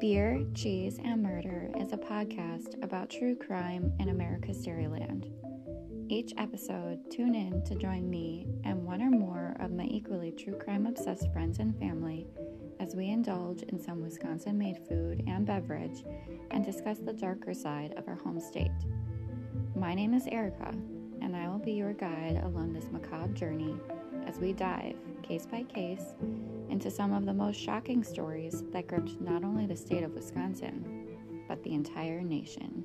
Beer, Cheese, and Murder is a podcast about true crime in America's Dairyland. Each episode, tune in to join me and one or more of my equally true crime obsessed friends and family as we indulge in some Wisconsin made food and beverage and discuss the darker side of our home state. My name is Erica, and I will be your guide along this macabre journey as we dive, case by case, into some of the most shocking stories that gripped not only the state of Wisconsin, but the entire nation.